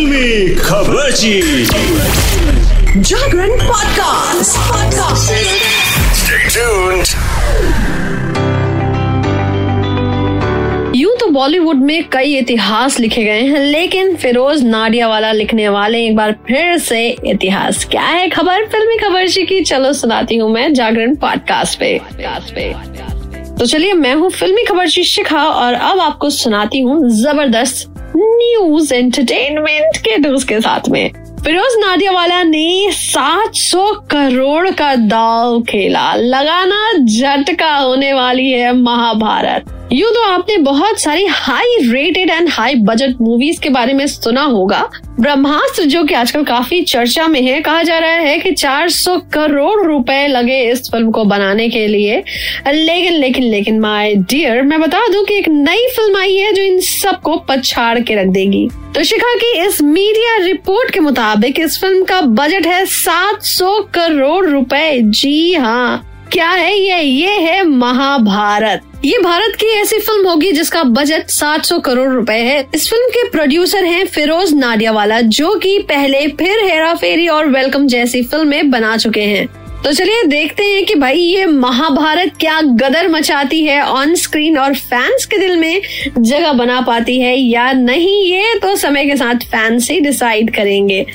फिल्मी खबर जागरण podcast podcast यूँ तो बॉलीवुड में कई इतिहास लिखे गए हैं लेकिन फिरोज नाडिया वाला लिखने वाले एक बार फिर से इतिहास। क्या है खबर? फिल्मी खबर की। चलो सुनाती हूँ मैं जागरण पॉडकास्ट पे। पॉडकास्ट पे तो चलिए मैं हूँ फिल्मी खबर शिखा और अब आपको सुनाती हूँ ज़बरदस्त न्यूज़ एंटरटेनमेंट के न्यूज़ के साथ में। फिरोज नाडियावाला ने 700 करोड़ का दाव खेला। लगाना झटका होने वाली है महाभारत। यूँ तो आपने बहुत सारी high rated and high budget movies के बारे में सुना होगा। ब्रह्मास्त्र, जो कि आजकल काफ़ी चर्चा में है, कहा जा रहा है कि 400 करोड़ रुपए लगे इस फ़िल्म को बनाने के लिए। लेकिन लेकिन लेकिन माय डियर मैं बता दूँ कि एक नई फ़िल्म आई है जो इन सबको पछाड़ के रख देगी। तो शिखा की इस मीडिया रिपोर्ट के मुताबिक इस फ़िल्म का बजट है 700 करोड़ रुपए। जी हाँ। क्या है ये? ये है महाभारत। ये भारत की ऐसी फ़िल्म होगी जिसका बजट 700 करोड़ रुपए है। इस फ़िल्म के प्रोड्यूसर हैं फिरोज नाडियावाला, जो कि पहले फिर हेरा फेरी और वेलकम जैसी फ़िल्में बना चुके हैं। तो चलिए देखते हैं कि भाई ये महाभारत क्या गदर मचाती है ऑन स्क्रीन और फैंस के दिल में जगह बना पाती है या नहीं, ये तो समय के साथ फैंस ही डिसाइड करेंगे।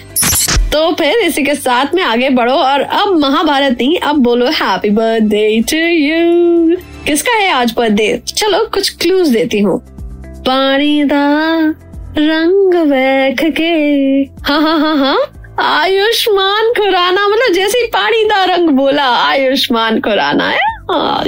तो फिर इसी के साथ में आगे बढ़ो और अब महाभारत नहीं अब बोलो हैप्पी बर्थडे टू यू किसका है आज बर्थडे चलो कुछ क्लूज देती हूँ। पानी दा रंग बैठ के। हाँ हाँ हाँ हाँ। आयुष्मान खुराना मतलब जैसे ही पानी दा रंग बोला, आयुष्मान खुराना है।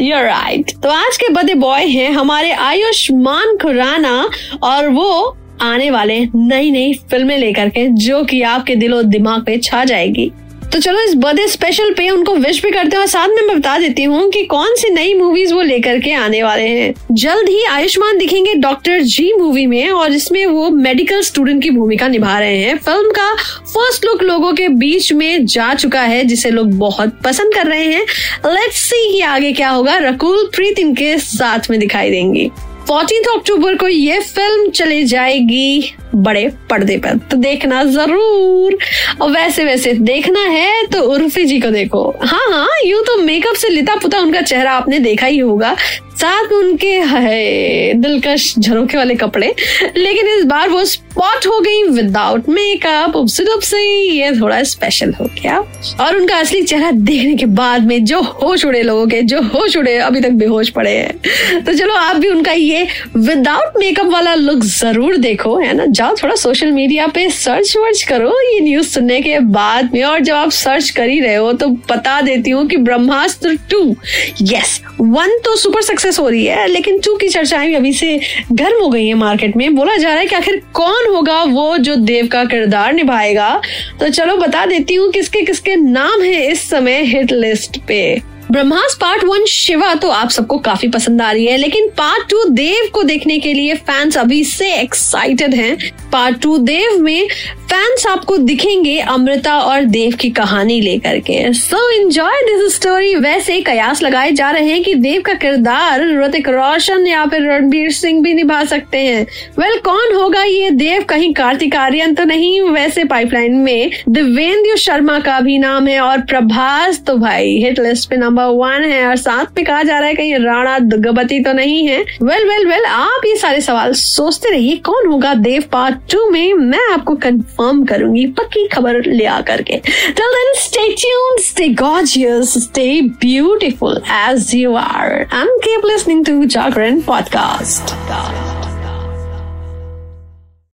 यूर राइट तो आज के बर्थडे बॉय हैं हमारे आयुष्मान खुराना और वो आने वाले नई नई फ़िल्में लेकर के, जो कि आपके दिलो दिमाग पे छा जाएगी। तो चलो, इस बर्थडे स्पेशल पे उनको विश भी करते हैं और साथ में मैं बता देती हूँ कि कौन सी नई मूवीज़ वो लेकर के आने वाले हैं। जल्द ही आयुष्मान दिखेंगे डॉक्टर जी मूवी में और इसमें वो मेडिकल स्टूडेंट की भूमिका निभा रहे हैं। फ़िल्म का फ़र्स्ट लुक लोगों के बीच में जा चुका है, जिसे लोग बहुत पसंद कर रहे हैं। लेट्स सी आगे क्या होगा। रकुल प्रीत इनके साथ में दिखाई देंगी। फोर्टीन अक्टूबर को ये फ़िल्म चली जाएगी बड़े पर्दे पर। तो देखना ज़रूर। और वैसे वैसे देखना है तो उर्फी जी को देखो। हाँ हाँ यूँ तो मेकअप से लिता पुता उनका चेहरा आपने देखा ही होगा। साथ उनके, है, दिलकश झरोखे वाले कपड़े। लेकिन इस बार वो स्पॉट हो गई विदाउट मेकअप उपसे ये थोड़ा स्पेशल हो गया। और उनका असली चेहरा देखने के बाद में जो होश उड़े लोगों के, जो होश उड़े, अभी तक बेहोश पड़े हैं। तो चलो, आप भी उनका ये विदाउट मेकअप वाला लुक ज़रूर देखो, है ना? जाओ थोड़ा सोशल मीडिया पे सर्च वर्च करो ये न्यूज़ सुनने के बाद में। और जब आप सर्च कर ही रहे हो तो बता देती हूँ कि ब्रह्मास्त्र टू यस वन तो सुपर सक्सेस सक्सेस हो रही है, लेकिन चूँकि चर्चाएँ अभी से गर्म हो गई है मार्केट में, बोला जा रहा है कि आखिर कौन होगा वो जो देव का किरदार निभाएगा? तो चलो बता देती हूँ किसके किसके नाम है इस समय हिट लिस्ट पे। ब्रह्मास पार्ट वन शिवा तो आप सबको काफ़ी पसंद आ रही है लेकिन पार्ट टू देव को देखने के लिए फैंस अभी से एक्साइटेड हैं। पार्ट टू देव में फैंस आपको दिखेंगे अमृता और देव की कहानी लेकर के। सो एंजॉय दिस स्टोरी वैसे कयास लगाए जा रहे हैं कि देव का किरदार ऋतिक रोशन या फिर रणबीर सिंह भी निभा सकते हैं। वेल well, कौन होगा ये देव? कहीं कार्तिक आर्यन तो नहीं वैसे पाइपलाइन में दिव्येंद्र शर्मा का भी नाम है और प्रभास तो भाई हिट लिस्ट पे नंबर वन है और साथ में कहा जा रहा है कहीं राणा दुर्गवती तो नहीं है। वेल वेल वेल आप ये सारे सवाल सोचते रहिए, कौन होगा देव पार्ट टू में? मैं आपको कंफर्म करूँगी, पक्की खबर ले आकर के। Till then stay tuned stay gorgeous stay beautiful as you are and keep listening to Jagran podcast